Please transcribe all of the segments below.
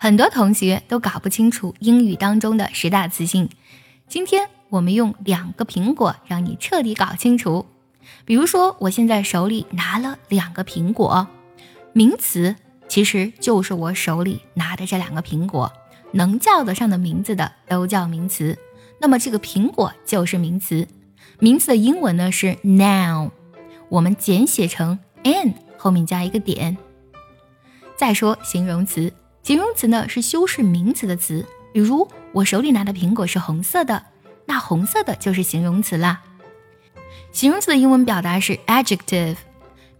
很多同学都搞不清楚英语当中的十大词性。今天我们用两个苹果让你彻底搞清楚。比如说，我现在手里拿了两个苹果，名词其实就是我手里拿的这两个苹果，能叫得上的名字的都叫名词。那么这个苹果就是名词，名词的英文呢是 noun，我们简写成 n 后面加一个点。再说形容词。形容词呢是修饰名词的词，比如我手里拿的苹果是红色的，那红色的就是形容词啦。形容词的英文表达是 adjective，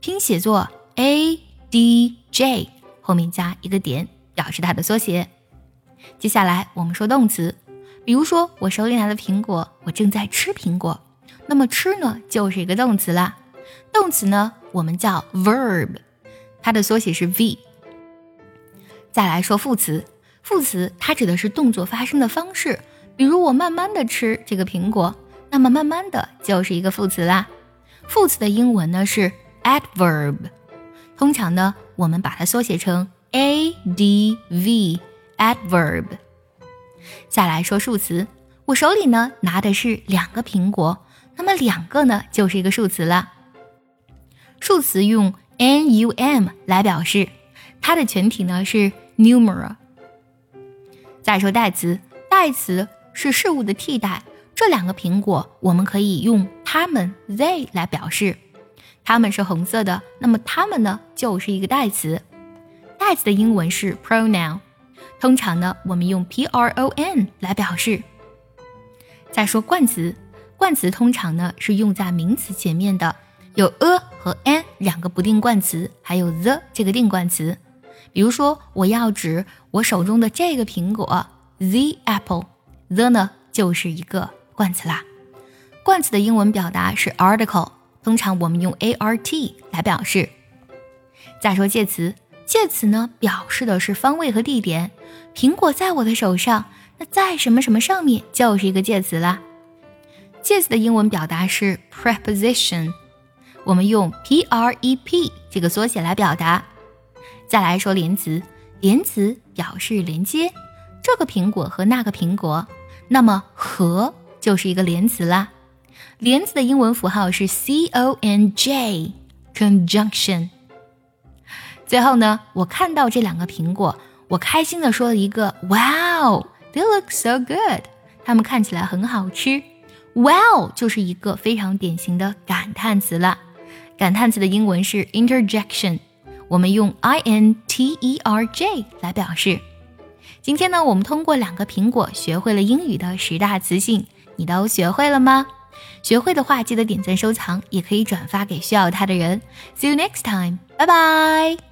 拼写作 a d j，后面加一个点，表示它的缩写。接下来我们说动词，比如说我手里拿的苹果，我正在吃苹果，那么吃呢就是一个动词啦。动词呢我们叫 verb，它的缩写是 v。再来说副词，副词它指的是动作发生的方式，比如我慢慢的吃这个苹果，那么慢慢的就是一个副词啦。副词的英文呢是 adverb，通常呢我们把它缩写成 adv，adverb。再来说数词，我手里呢拿的是两个苹果，那么两个呢就是一个数词了。数词用 num 来表示。它的全体呢是 numeral。再说代词，代词是事物的替代。这两个苹果，我们可以用它们 they 来表示。它们是红色的，那么它们呢就是一个代词。代词的英文是 pronoun，通常呢我们用 p-r-o-n 来表示。再说冠词，冠词通常呢是用在名词前面的，有 a 和 an 两个不定冠词，还有 the 这个定冠词。比如说，我要指我手中的这个苹果，the apple，the 呢就是一个冠词啦。冠词的英文表达是 article，通常我们用 art 来表示。再说介词，介词呢表示的是方位和地点。苹果在我的手上，那在什么什么上面就是一个介词啦。介词的英文表达是 preposition，我们用 prep 这个缩写来表达。再来说连词，连词表示连接这个苹果和那个苹果，那么和就是一个连词啦。连词的英文符号是 c o n j，conjunction。最后呢，我看到这两个苹果，我开心的说了一个 Wow，they look so good，它们看起来很好吃。Wow 就是一个非常典型的感叹词了，感叹词的英文是 interjection。我们用 i n t e r j 来表示。今天呢，我们通过两个苹果学会了英语的十大词性，你都学会了吗？学会的话，记得点赞收藏，也可以转发给需要它的人。See you next time，拜拜。